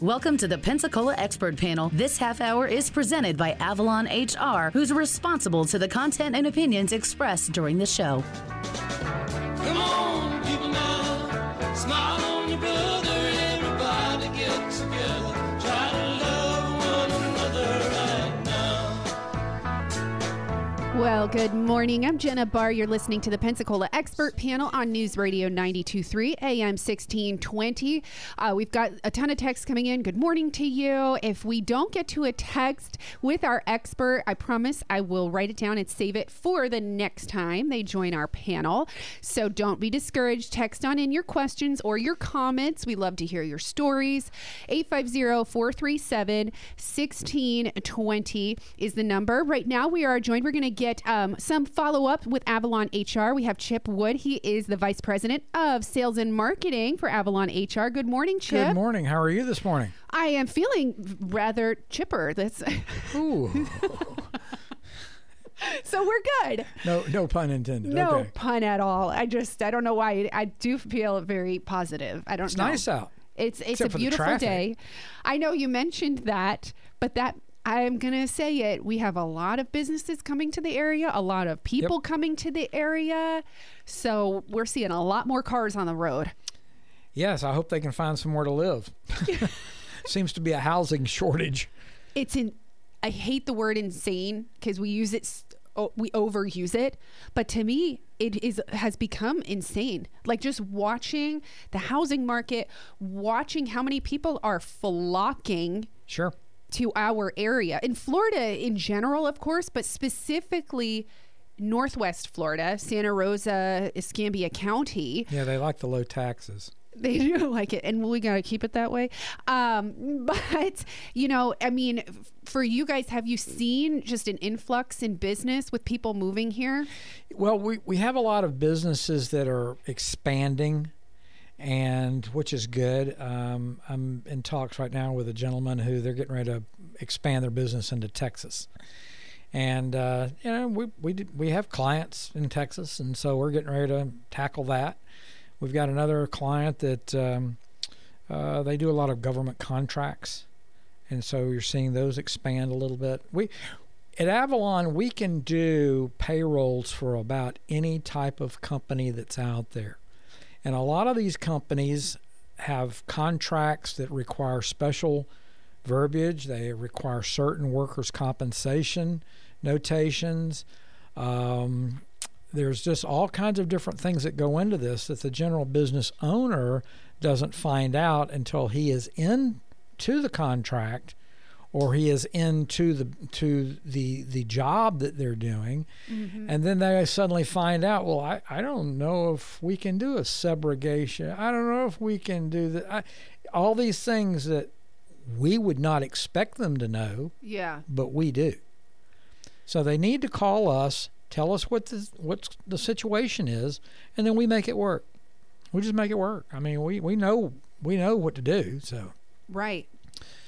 Welcome to the Pensacola Expert Panel. This half hour is presented by Avalon HR, who's responsible to the content and opinions expressed during the show. Come on, people now, smile Well, good morning. I'm Jenna Barr. You're listening to the Pensacola Expert Panel on News Radio 92.3 AM 1620. Uh, we've got a ton of texts coming in. Good morning to you. If we don't get to a text with our expert, I promise I will write it down and save it for the next time they join our panel. So don't be discouraged. Text on in your questions or your comments. We love to hear your stories. 850-437-1620 is the number. Right now we are joined. We're going to get um, some follow up with Avalon HR. We have Chip Wood. He is the Vice President of Sales and Marketing for Avalon HR. Good morning, Chip. Good morning. How are you this morning? I am feeling rather chipper. That's Ooh, so we're good. no, no pun intended. No Okay. pun at all. I just I don't know why I do feel very positive. I don't It's know. nice out. It's it's Except a beautiful day. I know you mentioned that, but that I'm gonna say it. We have a lot of businesses coming to the area, a lot of people coming to the area, so we're seeing a lot more cars on the road. Yes, I hope they can find somewhere to live. Seems to be a housing shortage. It's in. I hate the word insane because we use it. We overuse it, but to me, it is has become insane. Like just watching the housing market, watching how many people are flocking Sure. To our area in Florida in general, of course, but specifically Northwest Florida, Santa Rosa, Escambia County. Yeah, they like the low taxes. They do like it, and we got to keep it that way. Um, but you know, I mean, for you guys, have you seen just an influx in business with people moving here? Well, we, we have a lot of businesses that are expanding, and which is good. Um, I'm in talks right now with a gentleman who they're getting ready to expand their business into Texas, and uh, you know we we we have clients in Texas, and so we're getting ready to tackle that. We've got another client that um, uh, they do a lot of government contracts, and so you're seeing those expand a little bit. We at Avalon, we can do payrolls for about any type of company that's out there. And a lot of these companies have contracts that require special verbiage, they require certain workers' compensation notations. Um, there's just all kinds of different things that go into this that the general business owner doesn't find out until he is into the contract or he is into the to the the job that they're doing. Mm-hmm. And then they suddenly find out well I, I don't know if we can do a subrogation. I don't know if we can do that all these things that we would not expect them to know Yeah. but we do. So they need to call us tell us what the what the situation is and then we make it work. We just make it work. I mean we we know we know what to do so. Right.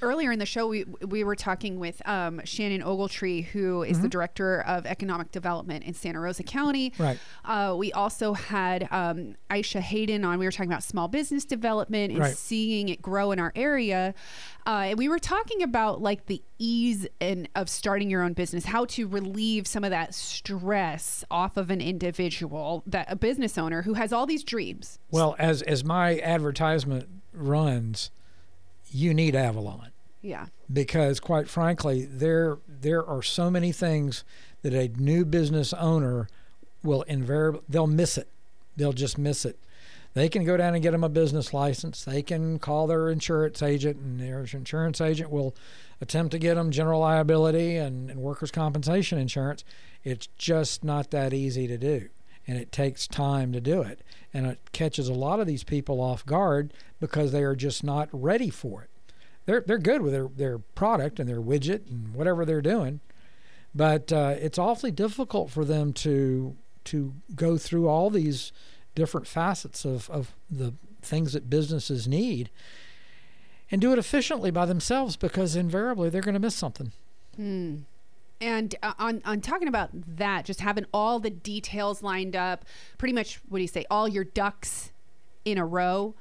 Earlier in the show, we we were talking with um, Shannon Ogletree, who is the director of economic development in Santa Rosa County. Right. Uh, we also had um, Aisha Hayden on. We were talking about small business development and Right. seeing it grow in our area. Uh, and we were talking about like the ease and of starting your own business, how to relieve some of that stress off of an individual, that a business owner who has all these dreams. Well, as as my advertisement runs, you need Avalon Yeah. because, quite frankly, there there are so many things that a new business owner will invariably they'll miss it. They'll just miss it. They can go down and get them a business license. They can call their insurance agent, and their insurance agent will attempt to get them general liability and, and workers' compensation insurance. It's just not that easy to do, and it takes time to do it. And it catches a lot of these people off guard because they are just not ready for it. They're they're good with their, their product and their widget and whatever they're doing, but uh, it's awfully difficult for them to to go through all these different facets of, of the things that businesses need and do it efficiently by themselves because invariably they're going to miss something. And uh, on on talking about that, just having all the details lined up, pretty much what do you say? All your ducks in a row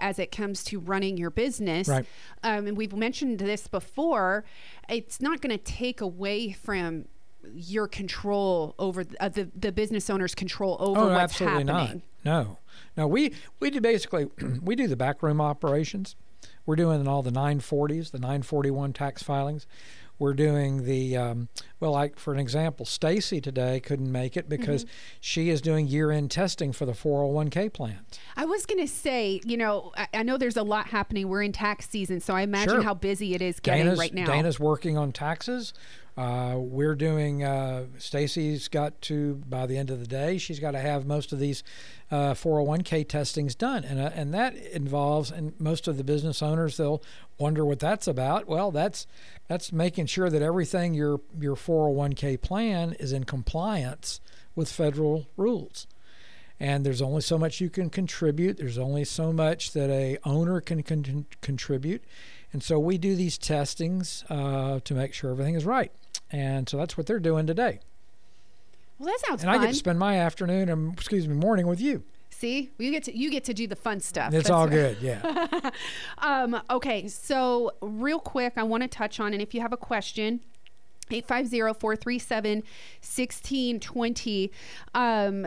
as it comes to running your business. Right. Um, and we've mentioned this before. It's not going to take away from your control over th- uh, the the business owner's control over Oh, what's absolutely happening. not. No, no. We we do basically we do the backroom operations. We're doing all the 940s, the 941 tax filings. We're doing the um, well, like for an example, Stacy today couldn't make it because Mm-hmm. she is doing year-end testing for the 401k plan. I was going to say, you know, I, I know there's a lot happening. We're in tax season, so I imagine Sure. how busy it is getting Dana's, right now. Dana's working on taxes. Uh, we're doing. Uh, Stacy's got to by the end of the day. She's got to have most of these uh, 401k testings done, and uh, and that involves. And most of the business owners they'll wonder what that's about. Well, that's that's making sure that everything your your 401k plan is in compliance with federal rules. And there's only so much you can contribute. There's only so much that a owner can con- contribute. And so we do these testings uh, to make sure everything is right. And so that's what they're doing today. Well, that sounds and fun. i get to spend my afternoon and excuse me morning with you See, you get to you get to do the fun stuff. it's That's all good yeah. Um, okay, so real quick, I want to touch on, and if you have a question, 850-437-1620 um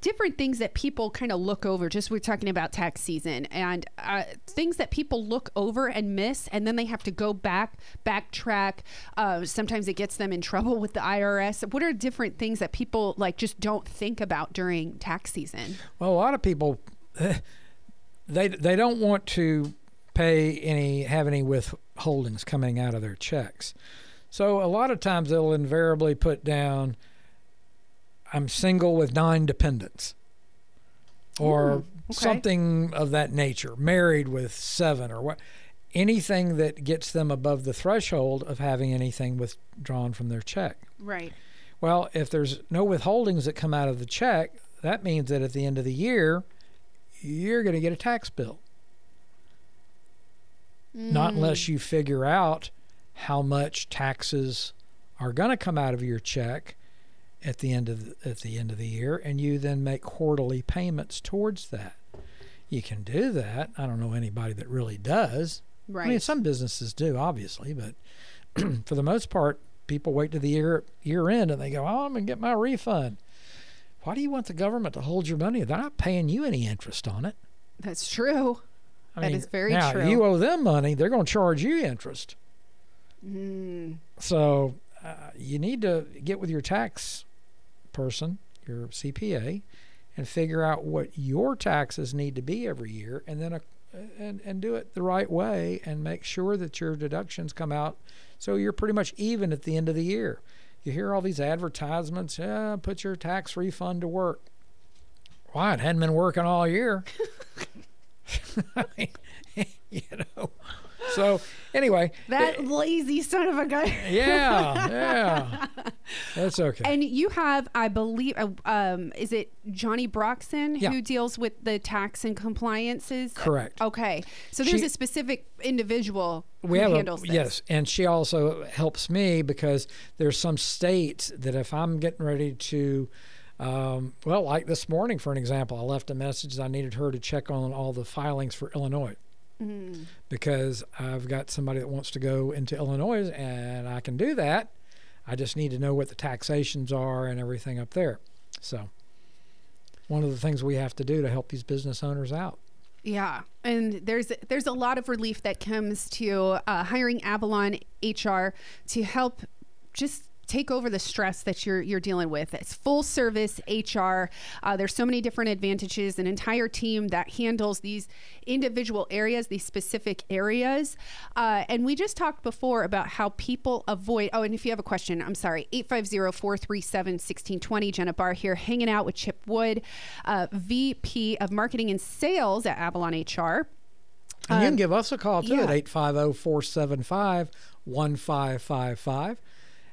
different things that people kind of look over just we're talking about tax season and uh, things that people look over and miss and then they have to go back backtrack uh, sometimes it gets them in trouble with the irs what are different things that people like just don't think about during tax season Well, a lot of people they they don't want to pay any have any withholdings coming out of their checks. So a lot of times they'll invariably put down I'm single with nine dependents or Ooh, okay. something of that nature, married with seven or what anything that gets them above the threshold of having anything withdrawn from their check. right Well, if there's no withholdings that come out of the check, that means that at the end of the year, you're going to get a tax bill. Not mm. unless you figure out how much taxes are going to come out of your check at the end of the, at the end of the year, and you then make quarterly payments towards that. You can do that. I don't know anybody that really does. right I mean, some businesses do, obviously, but for the most part, people wait to the year year end and they go, "Oh, I'm gonna get my refund." Why do you want the government to hold your money? They're not paying you any interest on it. that's true I That mean, is very now, true. You owe them money; they're going to charge you interest. Mm. So uh, you need to get with your tax person, your CPA, and figure out what your taxes need to be every year, and then uh, and and do it the right way, and make sure that your deductions come out so you're pretty much even at the end of the year. You hear all these advertisements, yeah, put your tax refund to work. Why? It hadn't been working all year. I mean, you know. So anyway, That lazy son of a gun. yeah, yeah. That's okay. And you have, I believe, uh, um, is it Johnny Broxson Yeah. who deals with the tax and compliances? Correct. Okay, so there's She- a specific individual we who have handles a, this. yes, and she also helps me because there's some states that if I'm getting ready to, um, well, like this morning, for an example, I left a message that I needed her to check on all the filings for Illinois. Mm-hmm. Because I've got somebody that wants to go into Illinois, and I can do that. I just need to know what the taxations are and everything up there. So, one of the things we have to do to help these business owners out. Yeah, and there's there's a lot of relief that comes to uh, hiring Avalon HR to help just take over the stress that you're you're dealing with. It's full service HR. Uh, there's so many different advantages. An entire team that handles these individual areas, these specific areas. Uh, and we just talked before about how people avoid. Oh, and if you have a question, I'm sorry. 850-437-1620. Jenna Barr here, hanging out with Chip Wood, uh, VP of Marketing and Sales at Avalon HR. And you can give us a call too yeah. at 850 475 1555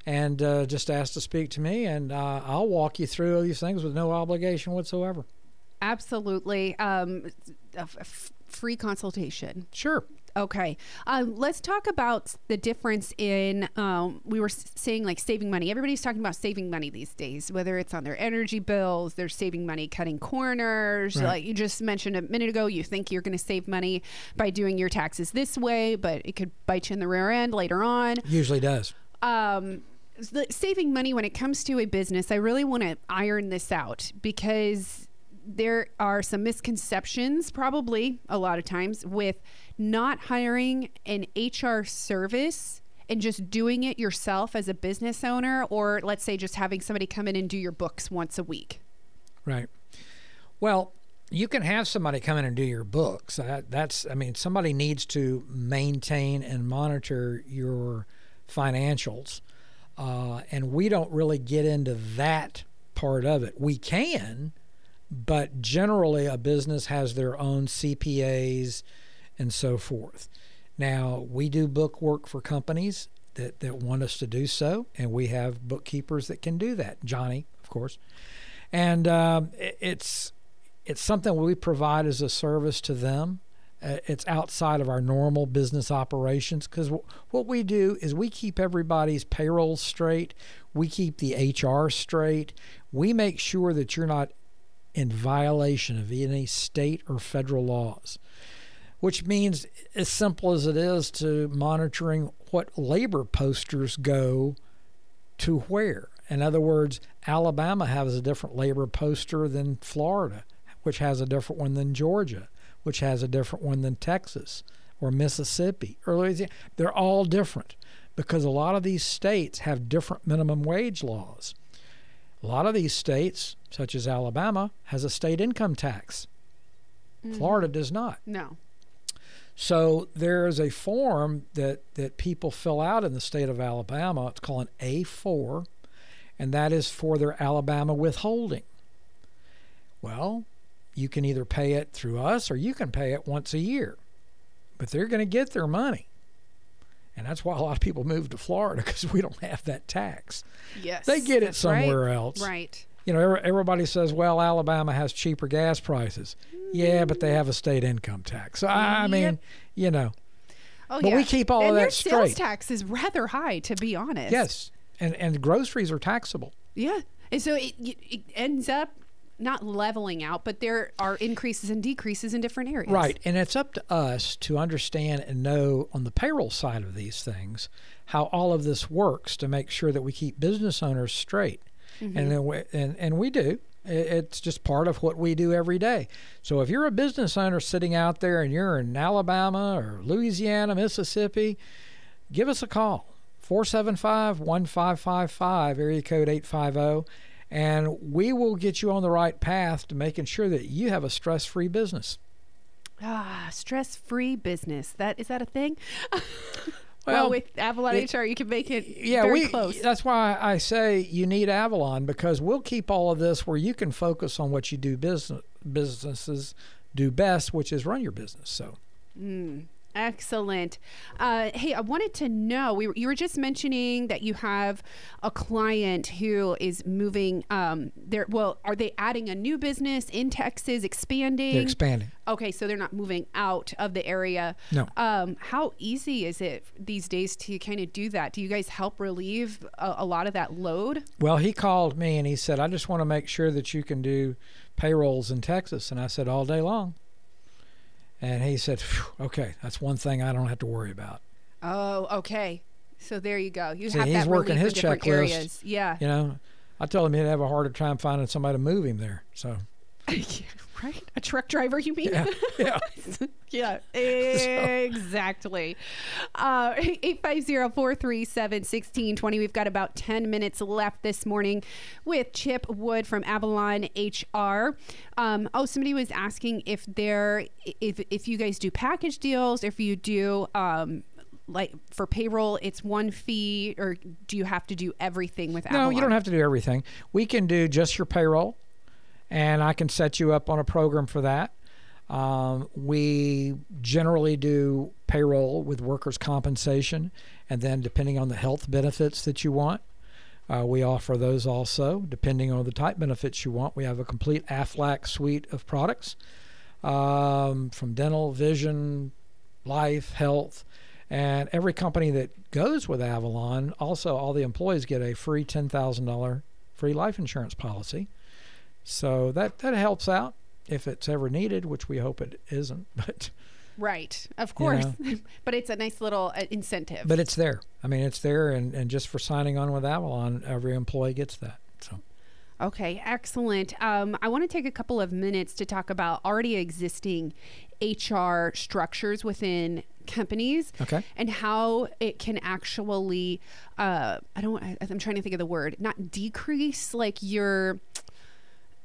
and uh, just ask to speak to me, and uh, I'll walk you through these things with no obligation whatsoever. Absolutely. Um, f- free consultation. Sure. Okay. Um, let's talk about the difference in, um, we were saying like saving money. Everybody's talking about saving money these days, whether it's on their energy bills, they're saving money cutting corners. Right. Like you just mentioned a minute ago, you think you're going to save money by doing your taxes this way, but it could bite you in the rear end later on Usually does. um, saving money when it comes to a business, I really want to iron this out because there are some misconceptions, probably a lot of times, with not hiring an HR service and just doing it yourself as a business owner, or let's say just having somebody come in and do your books once a week. Right. Well, you can have somebody come in and do your books. That, that's, I mean, somebody needs to maintain and monitor your financials. Uh, and we don't really get into that part of it. We can, but generally a business has their own CPAs and so forth. Now, we do book work for companies that, that want us to do so, and we have bookkeepers that can do that. Johnny, of course and um, it- it's it's something we provide as a service to them. Uh, it's outside of our normal business operations because w- what we do is we keep everybody's payroll straight, we keep the HR straight, we make sure that you're not in violation of any state or federal laws. Which means, as simple as it is, to monitoring what labor posters go to where. In other words, Alabama has a different labor poster than Florida, which has a different one than Georgia, which has a different one than Texas or Mississippi or Louisiana. They're all different because a lot of these states have different minimum wage laws. A lot of these states, such as Alabama, has a state income tax. Mm-hmm. Florida does not. No. So there is a form that, that people fill out in the state of Alabama. It's called an A4, and that is for their Alabama withholding. Well, you can either pay it through us or you can pay it once a year, but they're going to get their money. And that's why a lot of people move to Florida because we don't have that tax. Yes. They get it that's right. somewhere else. Right. You know, everybody says, well, Alabama has cheaper gas prices. Yeah, but they have a state income tax. So, I I mean, you know, Oh, But yeah. we keep all and of that sales tax is rather high, to be honest. yes. And, and groceries are taxable. Yeah. And so it, it ends up not leveling out, but there are increases and decreases in different areas. Right. And it's up to us to understand and know on the payroll side of these things how all of this works to make sure that we keep business owners straight. And mm-hmm. then we, and, and we do. It's just part of what we do every day. So if you're a business owner sitting out there and you're in Alabama or Louisiana, Mississippi, give us a call 475 1555, area code 850, and we will get you on the right path to making sure that you have a stress free business. Ah, stress-free business. That is that a thing? well, Well, with Avalon it- HR, you can make it Yeah, very we, close. that's why I say you need Avalon because we'll keep all of this where you can focus on what you do business businesses do best, which is run your business. So Excellent. Uh, hey, I wanted to know. We were, you were just mentioning that you have a client who is moving. Um, there. Well, are they adding a new business in Texas, expanding? they're expanding. Okay, so they're not moving out of the area. No. Um, how easy is it these days to kind of do that? Do you guys help relieve a, a lot of that load? Well, he called me and he said, "I just want to make sure that you can do payrolls in Texas." And I said, "All day long." And he said, "Okay, that's one thing I don't have to worry about." Oh, okay. So there you go. You See, have he's that working his checklist. areas. Yeah. You know, I told him he'd have a harder time finding somebody to move him there. So right. A truck driver, you mean? yeah, yeah. Yeah, exactly. Uh, 850-437-1620. We've got about 10 minutes left this morning with Chip Wood from Avalon HR. Um, oh, somebody was asking if there, if, if you guys do package deals, if you do, um, like for payroll, it's one fee, or do you have to do everything with Avalon? No, you don't have to do everything. We can do just your payroll, and I can set you up on a program for that. Um, we generally do payroll with workers' compensation, and then depending on the health benefits that you want, uh, we offer those also. Depending on the type benefits you want, we have a complete AFLAC suite of products. um, from dental, vision, life, health. And every company that goes with Avalon, also all the employees get a free $10,000 free life insurance policy. So that, that helps out if it's ever needed, which we hope it isn't. But Right, of course. but it's a nice little uh, incentive. but it's there. I mean, it's there, and, and just for signing on with Avalon, every employee gets that. So Okay, excellent. Um, I want to take a couple of minutes to talk about already existing HR structures within companies Okay. and how it can actually, uh, I don't, I- I'm trying to think of the word, not decrease like your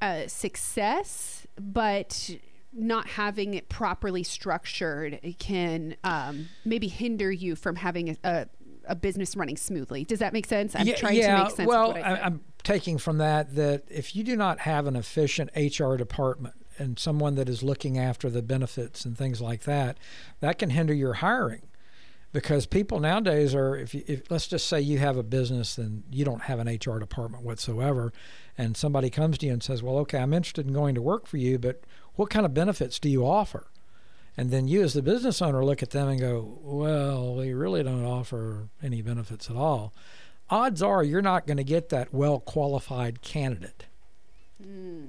uh, success, but not having it properly structured can um, maybe hinder you from having a, a, a business running smoothly. Does that make sense? I'm trying to make sense Well, of what I. I'm taking from that that if you do not have an efficient HR department and someone that is looking after the benefits and things like that, that can hinder your hiring. Because people nowadays are, if, you, if let's just say you have a business and you don't have an HR department whatsoever, and somebody comes to you and says, "Well, okay, I'm interested in going to work for you, but what kind of benefits do you offer?" And then you, as the business owner, look at them and go, "Well, we really don't offer any benefits at all." odds are you're not going to get that well qualified candidate hmm.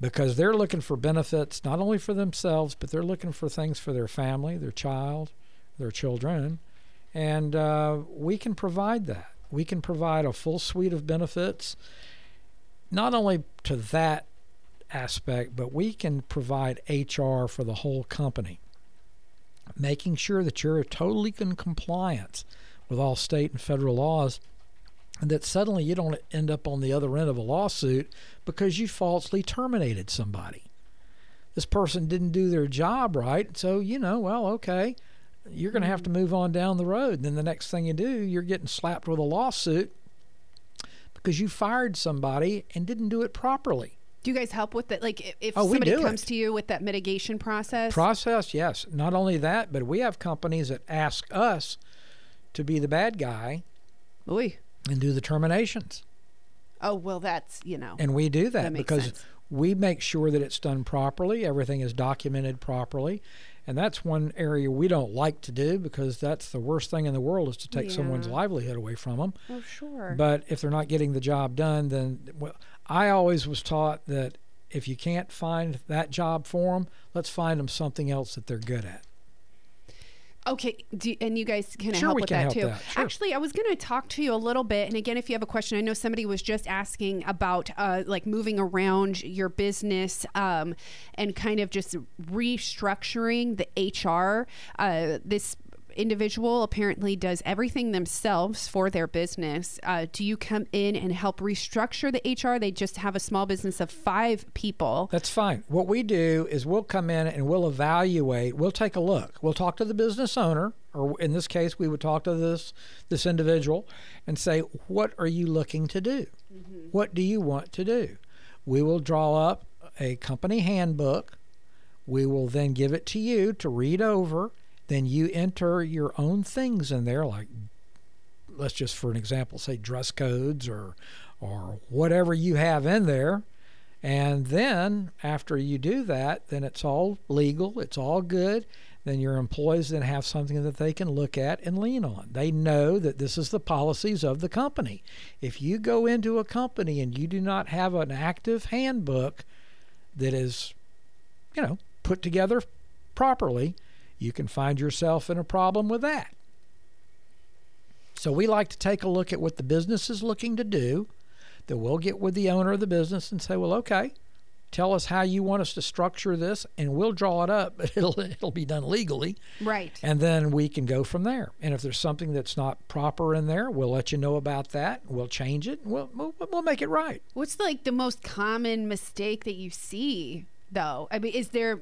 because they're looking for benefits not only for themselves but they're looking for things for their family their child their children and uh, we can provide that we can provide a full suite of benefits not only to that aspect but we can provide hr for the whole company making sure that you're totally in compliance with all state and federal laws and that suddenly you don't end up on the other end of a lawsuit because you falsely terminated somebody. This person didn't do their job right, so you know, well, okay, you're going to have to move on down the road. And then the next thing you do, you're getting slapped with a lawsuit because you fired somebody and didn't do it properly. Do you guys help with that? Like, if, Oh, somebody comes it. to you with that mitigation process, Process, yes. Not only that, but we have companies that ask us to be the bad guy Oy. and do the terminations. Oh well, that's you know. And we do that, That because sense. We make sure that it's done properly, everything is documented properly. And that's one area we don't like to do because that's the worst thing in the world is to take someone's livelihood away from them. oh sure. But if they're not getting the job done, then well, I always was taught that if you can't find that job for them, let's find them something else that they're good at. Okay, and you guys can Sure, help with that help too. that, sure. Actually, I was going to talk to you a little bit, and again, if you have a question, I know somebody was just asking about uh, like moving around your business um, and kind of just restructuring the HR. Uh, this individual apparently does everything themselves for their business. Uh, do you come in and help restructure the HR? They just have a small business of five people. That's fine. What we do is we'll come in and we'll evaluate. We'll take a look. We'll talk to the business owner, or in this case, we would talk to this this individual and say, "What are you looking to do? What do you want to do?" We will draw up a company handbook. We will then give it to you to read over. Then you enter your own things in there, like let's just for an example say dress codes or or whatever you have in there. And then after you do that then it's all legal it's all good. Then your employees then have something that they can look at and lean on. They know that this is the policies of the company. If you go into a company and you do not have an active handbook that is you know put together properly you can find yourself in a problem with that so we like to take a look at what the business is looking to do. Then we'll get with the owner of the business and say, well, okay, tell us how you want us to structure this, and we'll draw it up, but it'll it'll be done legally, Right. and then we can go from there. And if there's something that's not proper in there, we'll let you know about that. We'll change it. And we'll we'll, we'll make it right. What's like the most common mistake that you see though? I mean, is there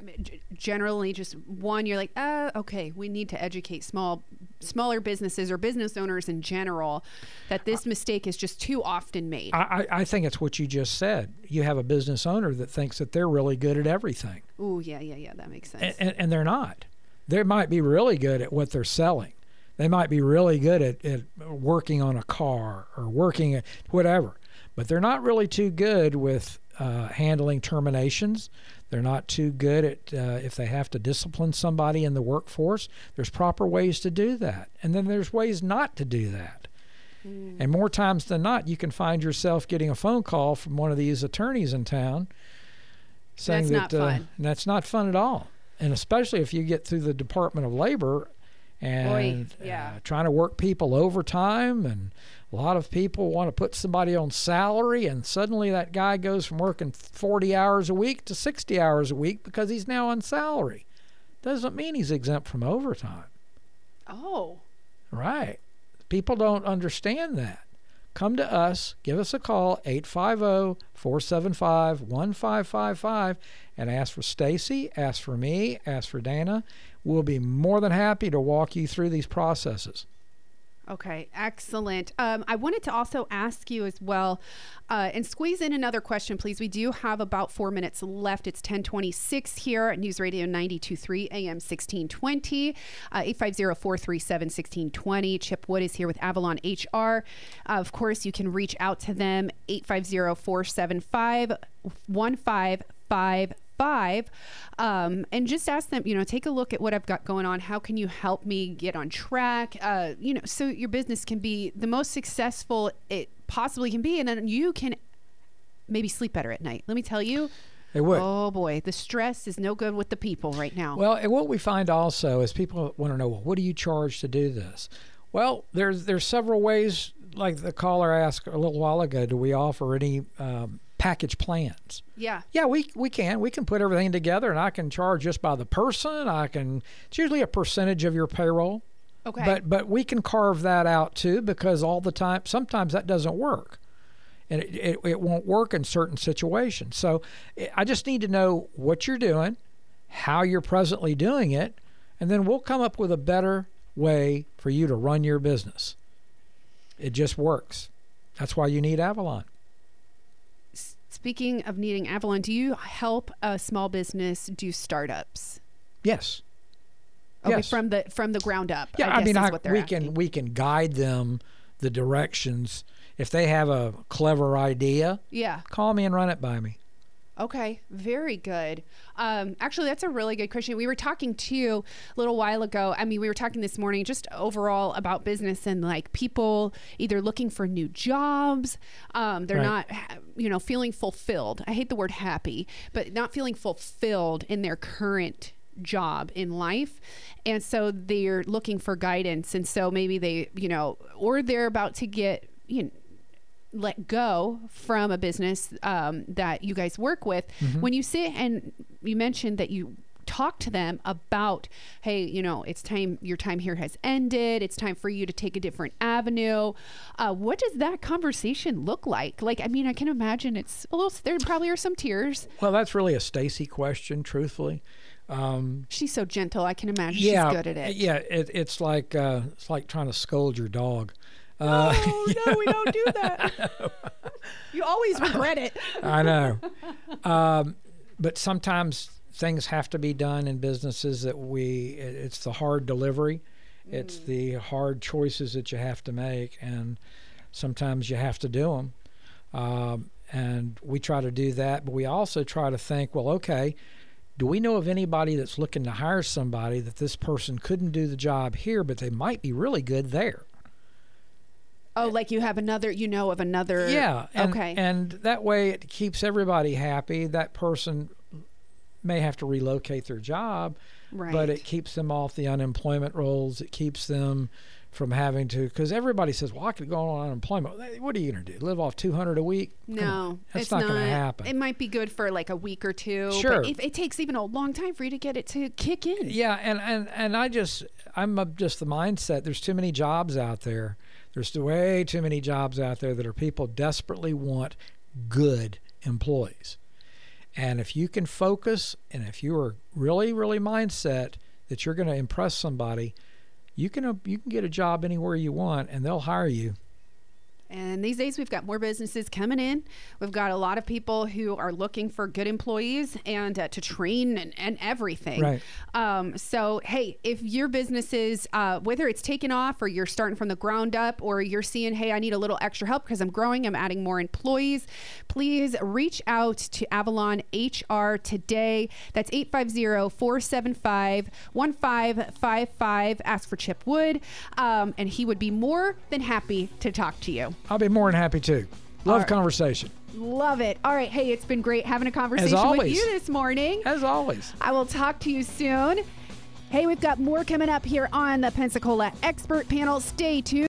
generally just one you're like, uh, okay, we need to educate small smaller businesses or business owners in general that this mistake is just too often made. I, I I think it's what you just said. You have a business owner that thinks that they're really good at everything. Oh, yeah, yeah, yeah, that makes sense. and, and, and they're not. They might be really good at what they're selling. They might be really good at, at working on a car or working at whatever, but they're not really too good with uh, handling terminations. They're not too good at uh, if they have to discipline somebody in the workforce. There's proper ways to do that, and then there's ways not to do that. And more times than not, you can find yourself getting a phone call from one of these attorneys in town saying That's that not uh, fun. that's not fun at all. And especially if you get through the Department of Labor and yeah. uh, trying to work people overtime and a lot of people want to put somebody on salary and suddenly that guy goes from working 40 hours a week to 60 hours a week because he's now on salary. Doesn't mean he's exempt from overtime. Oh. right. People don't understand that. Come to us give us a call 850-475-1555 and ask for stacy ask for me ask for dana. We'll be more than happy to walk you through these processes Okay, excellent. Um, I wanted to also ask you as well, uh, and squeeze in another question, please. We do have about four minutes left. It's 1026 here at News Radio 923 AM 1620, uh, 850-437-1620. Chip Wood is here with Avalon HR. Uh, of course, you can reach out to them, 850-475-1555 five um, and just ask them you know take a look at what i've got going on. How can you help me get on track? Uh, you know so your business can be the most successful it possibly can be and then you can maybe sleep better at night. Let me tell you. They would. Oh boy. The stress is no good with the people right now. Well, and what we find also is people want to know, well, what do you charge to do this? Well, there's there's several ways. Like the caller asked a little while ago, do we offer any um, package plans? yeah Yeah, we we can. We can put everything together, and I can charge just by the person. I can. It's usually a percentage of your payroll. okay But but we can carve that out too because all the time sometimes that doesn't work. And it, it, it won't work in certain situations. So eh, I just need to know what you're doing, how you're presently doing it, and then we'll come up with a better way for you to run your business. It just works. That's why you need Avalon. Speaking of needing avalon do you help a small business do startups Yes. okay Yes. from the from the ground up Yeah, I, guess mean, I, we asking. can we can guide them the directions. If they have a clever idea, yeah call me and run it by me. Okay, very good. Um, actually, that's a really good question. We were talking to you a little while ago. I mean, we were talking this morning just overall about business and like people either looking for new jobs, um, they're Right. not, you know, feeling fulfilled. I hate the word happy, but not feeling fulfilled in their current job in life and so they're looking for guidance and so maybe they you know or they're about to get you know let go from a business um, that you guys work with when you sit and you mentioned that you talk to them about hey you know it's time your time here has ended. It's time for you to take a different avenue. Uh, what does that conversation look like? Like i mean i can imagine it's a little there probably are some tears. Well, that's really a Stacy question, truthfully. Um, she's so gentle. I can imagine yeah, she's good at it. Yeah, it, it's like uh, it's like trying to scold your dog. Oh no we don't do that you always regret it I know, um, but sometimes things have to be done in businesses that we. it- It's the hard delivery, it's the hard choices that you have to make, and sometimes you have to do them. Um, and we try to do that, but we also try to think, well, okay, do we know of anybody that's looking to hire somebody that this person couldn't do the job here, but they might be really good there? Oh like you have another you know of another Yeah. And, okay And that way it keeps everybody happy. That person may have to relocate their job, right but it keeps them off the unemployment rolls. It keeps them from having to, because everybody says, well, I could go on unemployment. What are you going to do? Live off 200 a week? No, That's it's not, not, going to happen. It might be good for like a week or two. Sure. But it, it takes even a long time for you to get it to kick in. Yeah, and and and I just I'm just the mindset. There's too many jobs out there. There's way too many jobs out there that are people desperately want good employees. And if you can focus, and if you are really really mindset that you're going to impress somebody, you can you can get a job anywhere you want, and they'll hire you. And these days, we've got more businesses coming in. We've got a lot of people who are looking for good employees and uh, to train and, and everything. Right. Um, so, hey, if your business is, uh, whether it's taken off or you're starting from the ground up or you're seeing, hey, I need a little extra help because I'm growing, I'm adding more employees, please reach out to Avalon HR today. That's 850 475 1555. Ask for Chip Wood, um, and he would be more than happy to talk to you. I'll be more than happy to. Love right. conversation. Love it. All right. Hey, it's been great having a conversation with you this morning. As always. I will talk to you soon. Hey, we've got more coming up here on the Pensacola Expert Panel. Stay tuned.